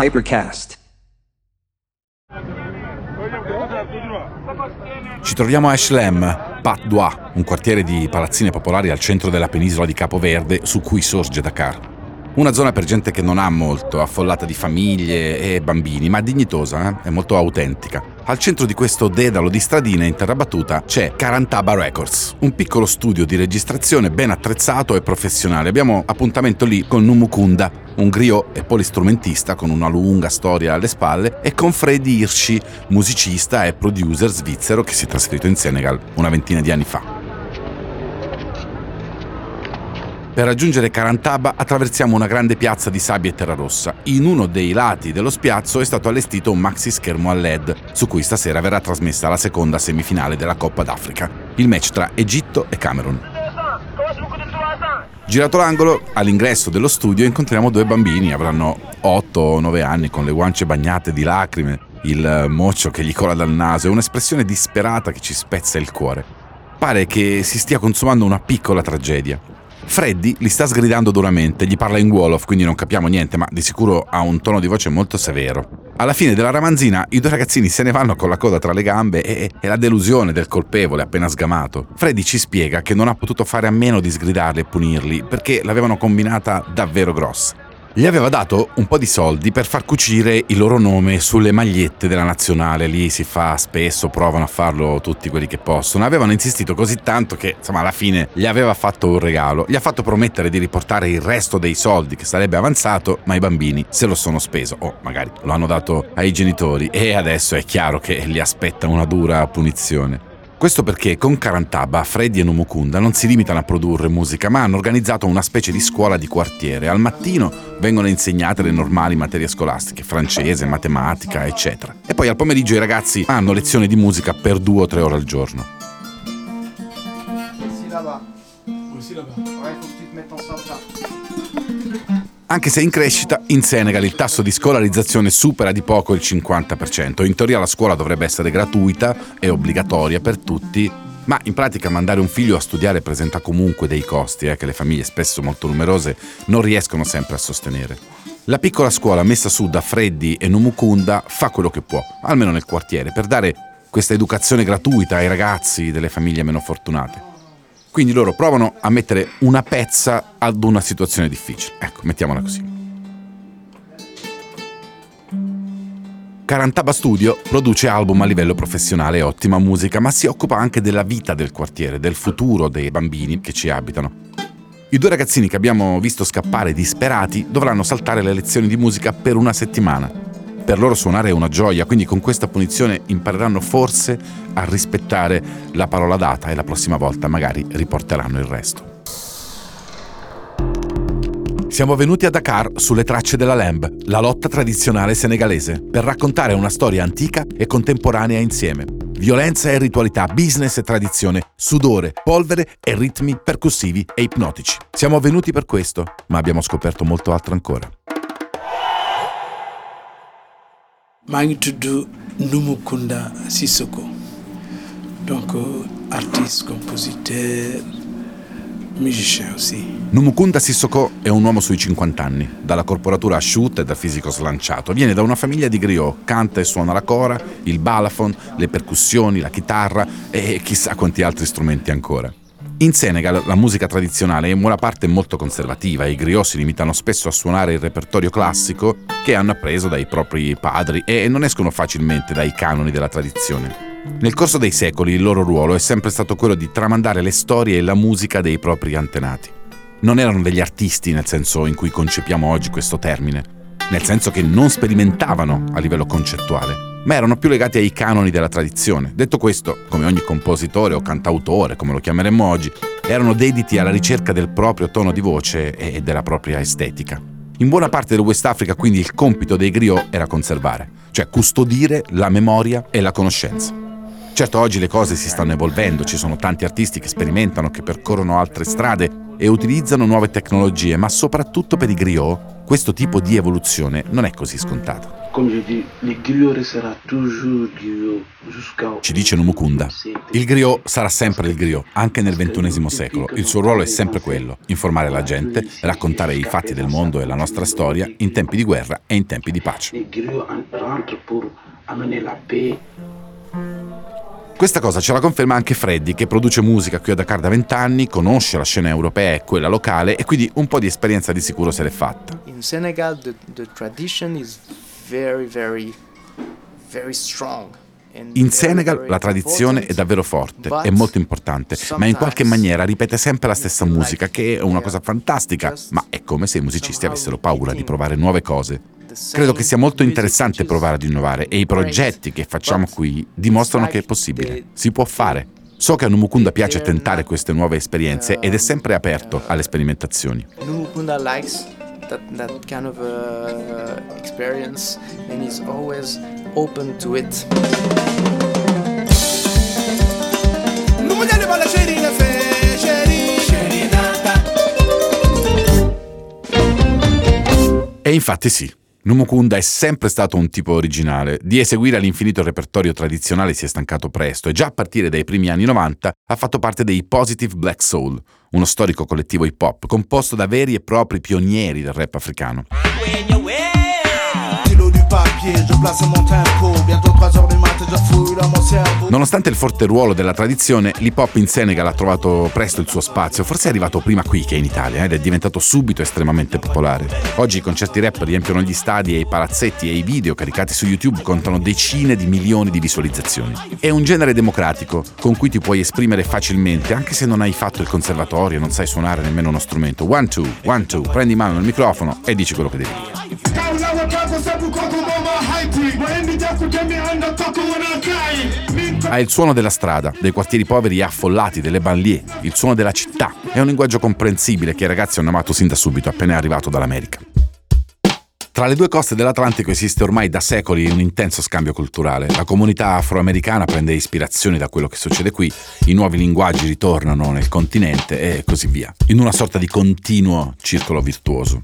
Hypercast. Ci troviamo a Eshlem, Pat Dua, un quartiere di palazzine popolari al centro della penisola di Capo Verde su cui sorge Dakar. Una zona per gente che non ha molto, affollata di famiglie e bambini, ma dignitosa eh? e molto autentica. Al centro di questo dedalo di stradine in terra battuta c'è Karantaba Records, un piccolo studio di registrazione ben attrezzato e professionale. Abbiamo appuntamento lì con Numukunda, un griot e polistrumentista con una lunga storia alle spalle, e con Freddy Hirschi, musicista e producer svizzero che si è trasferito in Senegal una ventina di anni fa. Per raggiungere Carantaba attraversiamo una grande piazza di sabbia e terra rossa. In uno dei lati dello spiazzo è stato allestito un maxi schermo a LED, su cui stasera verrà trasmessa la seconda semifinale della Coppa d'Africa, il match tra Egitto e Camerun. Girato l'angolo, all'ingresso dello studio incontriamo due bambini, avranno 8 o 9 anni, con le guance bagnate di lacrime, il moccio che gli cola dal naso e un'espressione disperata che ci spezza il cuore. Pare che si stia consumando una piccola tragedia. Freddy li sta sgridando duramente, gli parla in Wolof, quindi non capiamo niente, ma di sicuro ha un tono di voce molto severo. Alla fine della ramanzina i due ragazzini se ne vanno con la coda tra le gambe e, e la delusione del colpevole appena sgamato. Freddy ci spiega che non ha potuto fare a meno di sgridarli e punirli perché l'avevano combinata davvero grossa. Gli aveva dato un po' di soldi per far cucire il loro nome sulle magliette della nazionale, lì si fa spesso, provano a farlo tutti quelli che possono. Avevano insistito così tanto che, insomma, alla fine gli aveva fatto un regalo. Gli ha fatto promettere di riportare il resto dei soldi che sarebbe avanzato, ma i bambini se lo sono speso, o magari lo hanno dato ai genitori e adesso è chiaro che li aspetta una dura punizione. Questo perché con Karantaba, Freddy e Numukunda non si limitano a produrre musica, ma hanno organizzato una specie di scuola di quartiere. Al mattino vengono insegnate le normali materie scolastiche, francese, matematica, eccetera. E poi al pomeriggio i ragazzi hanno lezioni di musica per due o tre ore al giorno. Aussi là-bas. Aussi là-bas. Ouais, faut que tu te mettes ensemble là anche se in crescita, in Senegal il tasso di scolarizzazione supera di poco il 50%. In teoria la scuola dovrebbe essere gratuita e obbligatoria per tutti, ma in pratica mandare un figlio a studiare presenta comunque dei costi eh, che le famiglie spesso molto numerose non riescono sempre a sostenere. La piccola scuola messa su da Freddy e Numukunda fa quello che può, almeno nel quartiere, per dare questa educazione gratuita ai ragazzi delle famiglie meno fortunate. Quindi loro provano a mettere una pezza ad una situazione difficile. Ecco, mettiamola così. Carantaba Studio produce album a livello professionale e ottima musica, ma si occupa anche della vita del quartiere, del futuro dei bambini che ci abitano. I due ragazzini che abbiamo visto scappare disperati dovranno saltare le lezioni di musica per una settimana per loro suonare è una gioia, quindi con questa punizione impareranno forse a rispettare la parola data e la prossima volta magari riporteranno il resto. Siamo venuti a Dakar sulle tracce della Lamb, la lotta tradizionale senegalese, per raccontare una storia antica e contemporanea insieme. Violenza e ritualità, business e tradizione, sudore, polvere e ritmi percussivi e ipnotici. Siamo venuti per questo, ma abbiamo scoperto molto altro ancora. Maa ngi tudd Numukunda Sissoko donc artiste compositeur musicien aussi. Numukunda Sissoko è un uomo sui 50 anni, dalla corporatura asciutta e da fisico slanciato. Viene da una famiglia di griot, canta e suona la cora, il balafon, le percussioni, la chitarra e chissà quanti altri strumenti ancora. In Senegal la musica tradizionale è in buona parte molto conservativa, i griot si limitano spesso a suonare il repertorio classico che hanno appreso dai propri padri e non escono facilmente dai canoni della tradizione. Nel corso dei secoli il loro ruolo è sempre stato quello di tramandare le storie e la musica dei propri antenati. Non erano degli artisti nel senso in cui concepiamo oggi questo termine, nel senso che non sperimentavano a livello concettuale, ma erano più legati ai canoni della tradizione. Detto questo, come ogni compositore o cantautore, come lo chiameremmo oggi, erano dediti alla ricerca del proprio tono di voce e della propria estetica. In buona parte del West Africa quindi il compito dei griot era conservare, cioè custodire la memoria e la conoscenza. Certo oggi le cose si stanno evolvendo, ci sono tanti artisti che sperimentano, che percorrono altre strade e utilizzano nuove tecnologie, ma soprattutto per i griot questo tipo di evoluzione non è così scontata. Ci dice Numukunda. Il griot sarà sempre il griot, anche nel XXI secolo. Il suo ruolo è sempre quello, informare la gente, raccontare i fatti del mondo e la nostra storia in tempi di guerra e in tempi di pace. Questa cosa ce la conferma anche Freddy, che produce musica qui a Dakar da vent'anni, conosce la scena europea e quella locale e quindi un po' di esperienza di sicuro se l'è fatta. In Senegal the, the tradition is In Senegal la tradizione è davvero forte, è molto importante, ma in qualche maniera ripete sempre la stessa musica, che è una cosa fantastica, ma è come se i musicisti avessero paura di provare nuove cose. Credo che sia molto interessante provare ad innovare e i progetti che facciamo qui dimostrano che è possibile, si può fare. So che a Numukunda piace tentare queste nuove esperienze ed è sempre aperto alle sperimentazioni. Numukunda likes that, that kind of uh, experience and is always open to it. E infatti sì, Numukunda è sempre stato un tipo originale. Di eseguire all'infinito il repertorio tradizionale si è stancato presto e già a partire dai primi anni 90 ha fatto parte dei Positive Black Soul, uno storico collettivo hip hop composto da veri e propri pionieri del rap africano. Nonostante il forte ruolo della tradizione, l'hip hop in Senegal ha trovato presto il suo spazio, forse è arrivato prima qui che in Italia ed è diventato subito estremamente popolare. Oggi i concerti rap riempiono gli stadi e i palazzetti e i video caricati su YouTube contano decine di milioni di visualizzazioni. È un genere democratico con cui ti puoi esprimere facilmente anche se non hai fatto il conservatorio e non sai suonare nemmeno uno strumento. One two, one two, prendi in mano il microfono e dici quello che devi dire. Ha il suono della strada, dei quartieri poveri e affollati, delle banlieue, il suono della città. È un linguaggio comprensibile che i ragazzi hanno amato sin da subito, appena arrivato dall'America. Tra le due coste dell'Atlantico esiste ormai da secoli un intenso scambio culturale. La comunità afroamericana prende ispirazioni da quello che succede qui, i nuovi linguaggi ritornano nel continente e così via, in una sorta di continuo circolo virtuoso.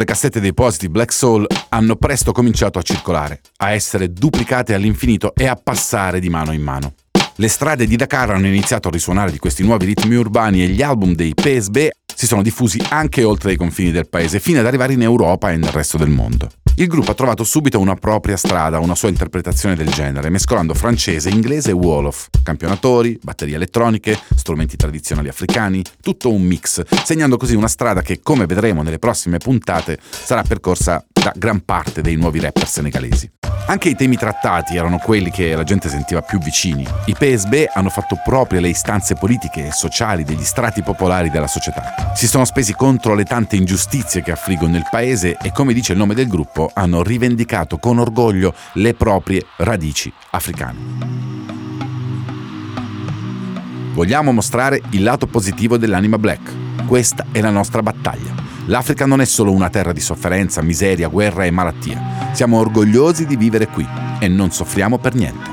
Le cassette dei Positive Black Soul hanno presto cominciato a circolare, a essere duplicate all'infinito e a passare di mano in mano. Le strade di Dakar hanno iniziato a risuonare di questi nuovi ritmi urbani e gli album dei PSB si sono diffusi anche oltre i confini del paese, fino ad arrivare in Europa e nel resto del mondo. Il gruppo ha trovato subito una propria strada, una sua interpretazione del genere, mescolando francese, inglese e Wolof, campionatori, batterie elettroniche, strumenti tradizionali africani, tutto un mix, segnando così una strada che, come vedremo nelle prossime puntate, sarà percorsa da gran parte dei nuovi rapper senegalesi. Anche i temi trattati erano quelli che la gente sentiva più vicini. I PSB hanno fatto proprie le istanze politiche e sociali degli strati popolari della società. Si sono spesi contro le tante ingiustizie che affliggono il paese e, come dice il nome del gruppo, hanno rivendicato con orgoglio le proprie radici africane. Vogliamo mostrare il lato positivo dell'anima black. Questa è la nostra battaglia. L'Africa non è solo una terra di sofferenza, miseria, guerra e malattia. Siamo orgogliosi di vivere qui e non soffriamo per niente.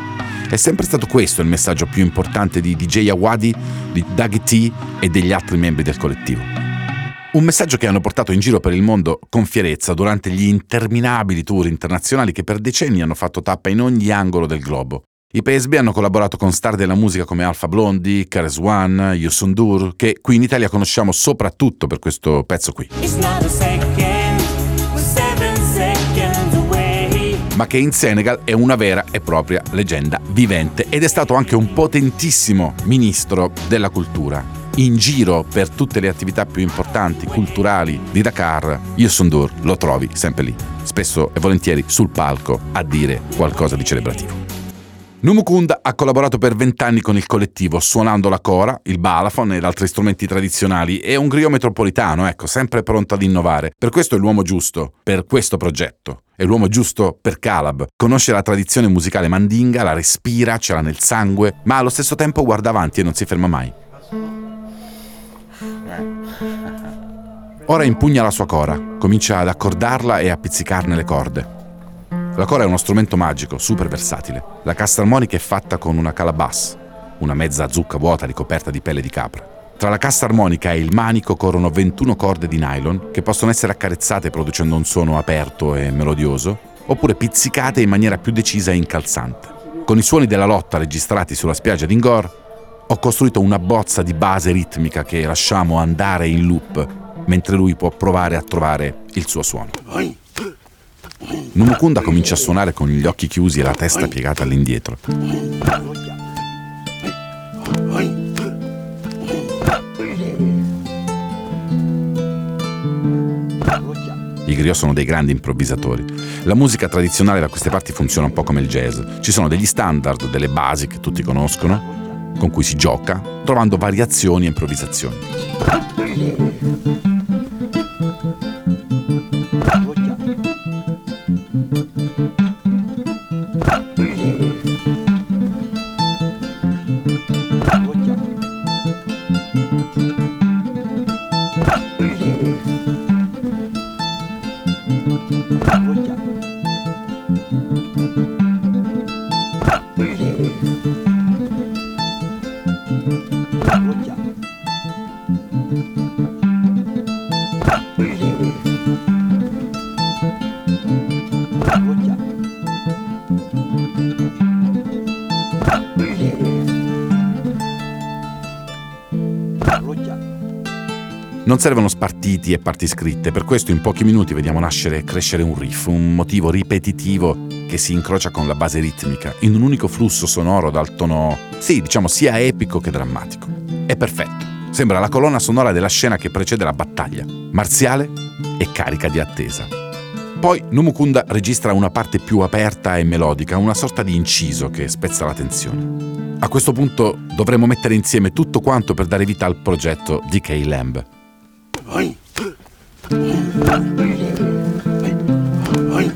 È sempre stato questo il messaggio più importante di DJ Awadi, di Dougie T e degli altri membri del collettivo. Un messaggio che hanno portato in giro per il mondo con fierezza durante gli interminabili tour internazionali che per decenni hanno fatto tappa in ogni angolo del globo. I PSB hanno collaborato con star della musica come Alpha Blondie, Kares One, Yusundur, che qui in Italia conosciamo soprattutto per questo pezzo qui. Ma che in Senegal è una vera e propria leggenda vivente ed è stato anche un potentissimo ministro della cultura. In giro per tutte le attività più importanti culturali di Dakar, Yusundur lo trovi sempre lì, spesso e volentieri sul palco a dire qualcosa di celebrativo. Numukunda ha collaborato per vent'anni con il collettivo, suonando la cora, il balafon ed altri strumenti tradizionali e un griot metropolitano, ecco, sempre pronto ad innovare. Per questo è l'uomo giusto, per questo progetto. È l'uomo giusto per Calab. Conosce la tradizione musicale mandinga, la respira, ce l'ha nel sangue, ma allo stesso tempo guarda avanti e non si ferma mai. Ora impugna la sua cora, comincia ad accordarla e a pizzicarne le corde. La cora è uno strumento magico, super versatile. La cassa armonica è fatta con una calabash, una mezza zucca vuota ricoperta di pelle di capra. Tra la cassa armonica e il manico corrono 21 corde di nylon che possono essere accarezzate producendo un suono aperto e melodioso, oppure pizzicate in maniera più decisa e incalzante. Con i suoni della lotta registrati sulla spiaggia di Ngor, ho costruito una bozza di base ritmica che lasciamo andare in loop mentre lui può provare a trovare il suo suono. Numukunda comincia a suonare con gli occhi chiusi e la testa piegata all'indietro. I griot sono dei grandi improvvisatori. La musica tradizionale da queste parti funziona un po' come il jazz. Ci sono degli standard, delle basi che tutti conoscono, con cui si gioca, trovando variazioni e improvvisazioni. Non servono spartiti e parti scritte, per questo in pochi minuti vediamo nascere e crescere un riff, un motivo ripetitivo che si incrocia con la base ritmica, in un unico flusso sonoro dal tono, sì, diciamo sia epico che drammatico. È perfetto. Sembra la colonna sonora della scena che precede la battaglia, marziale e carica di attesa. Poi Numukunda registra una parte più aperta e melodica, una sorta di inciso che spezza la tensione. A questo punto dovremo mettere insieme tutto quanto per dare vita al progetto DK Lamb. 哎，哎，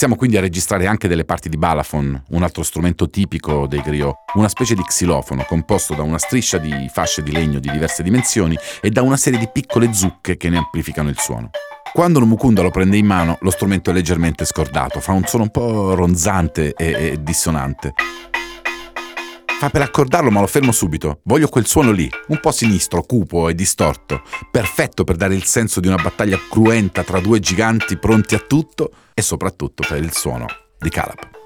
Passiamo quindi a registrare anche delle parti di balafon, un altro strumento tipico dei griot, una specie di xilofono composto da una striscia di fasce di legno di diverse dimensioni e da una serie di piccole zucche che ne amplificano il suono. Quando Mukunda lo prende in mano, lo strumento è leggermente scordato, fa un suono un po' ronzante e, e dissonante. Fa per accordarlo, ma lo fermo subito. Voglio quel suono lì, un po' sinistro, cupo e distorto, perfetto per dare il senso di una battaglia cruenta tra due giganti pronti a tutto e soprattutto per il suono di Calab.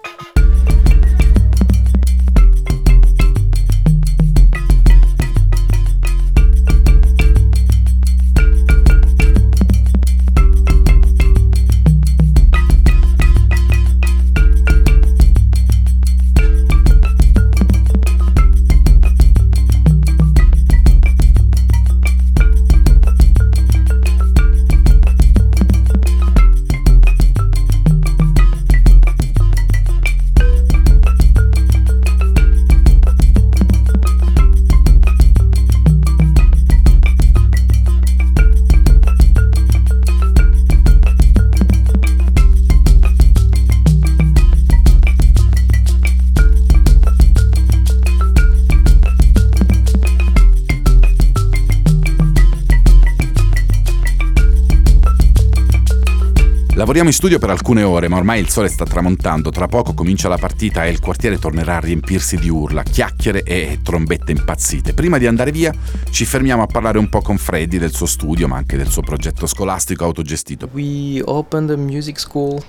Lavoriamo in studio per alcune ore, ma ormai il sole sta tramontando. Tra poco comincia la partita e il quartiere tornerà a riempirsi di urla, chiacchiere e trombette impazzite. Prima di andare via, ci fermiamo a parlare un po' con Freddy del suo studio, ma anche del suo progetto scolastico autogestito. We opened a music school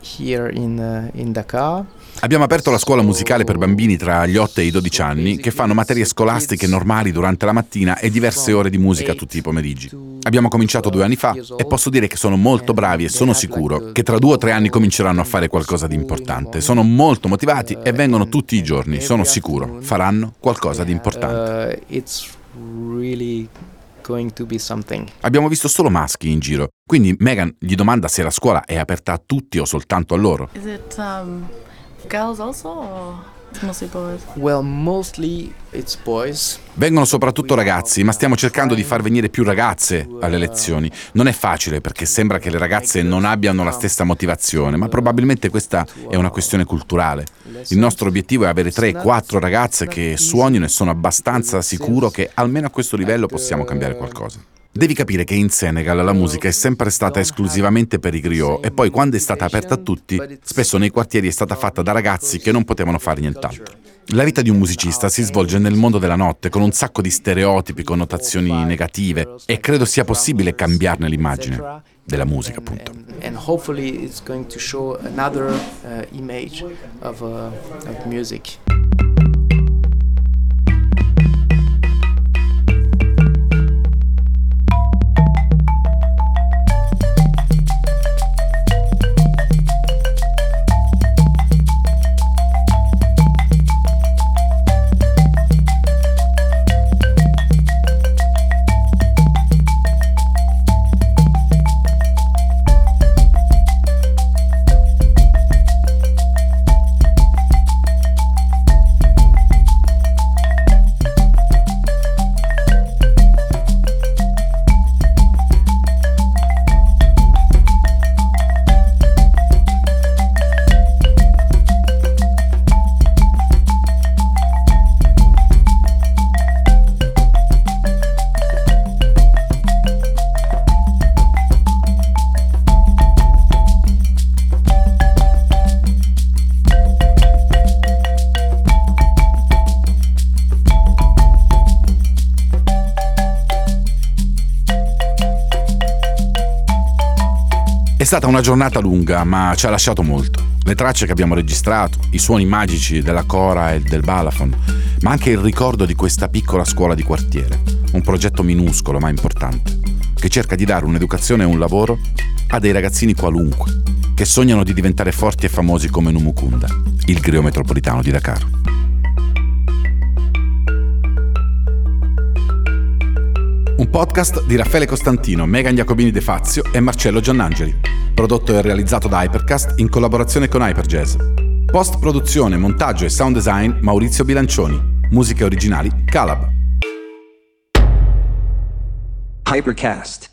here in, uh, in Dakar. Abbiamo aperto la scuola musicale per bambini tra gli 8 e i 12 anni che fanno materie scolastiche normali durante la mattina e diverse ore di musica tutti i pomeriggi. Abbiamo cominciato due anni fa e posso dire che sono molto bravi e sono sicuro che tra due o tre anni cominceranno a fare qualcosa di importante. Sono molto motivati e vengono tutti i giorni, sono sicuro, faranno qualcosa di importante. Uh, going to be something. Abbiamo visto solo maschi in giro, quindi Megan gli domanda se la scuola è aperta a tutti o soltanto a loro. Is it um, girls also mostly boys? Well, mostly it's boys. Vengono soprattutto ragazzi, ma stiamo cercando di far venire più ragazze alle lezioni. Non è facile perché sembra che le ragazze non abbiano la stessa motivazione, ma probabilmente questa è una questione culturale. Il nostro obiettivo è avere 3-4 ragazze che suonino e sono abbastanza sicuro che almeno a questo livello possiamo cambiare qualcosa. Devi capire che in Senegal la musica è sempre stata esclusivamente per i griot e poi quando è stata aperta a tutti, spesso nei quartieri è stata fatta da ragazzi che non potevano fare nient'altro. La vita di un musicista si svolge nel mondo della notte con un sacco di stereotipi, connotazioni negative e credo sia possibile cambiarne l'immagine della musica, appunto. And hopefully it's going to show another uh, image of, uh, of music. Stata una giornata lunga, ma ci ha lasciato molto. Le tracce che abbiamo registrato, i suoni magici della cora e del balafon, ma anche il ricordo di questa piccola scuola di quartiere, un progetto minuscolo ma importante, che cerca di dare un'educazione e un lavoro a dei ragazzini qualunque, che sognano di diventare forti e famosi come Numukunda, il griot metropolitano di Dakar. Un podcast di Raffaele Costantino, Megan Jacobini De Fazio e Marcello Giannangeli. Prodotto e realizzato da Hypercast in collaborazione con Hyperjazz. Post produzione, montaggio e sound design Maurizio Bilancioni. Musiche originali Calab. Hypercast.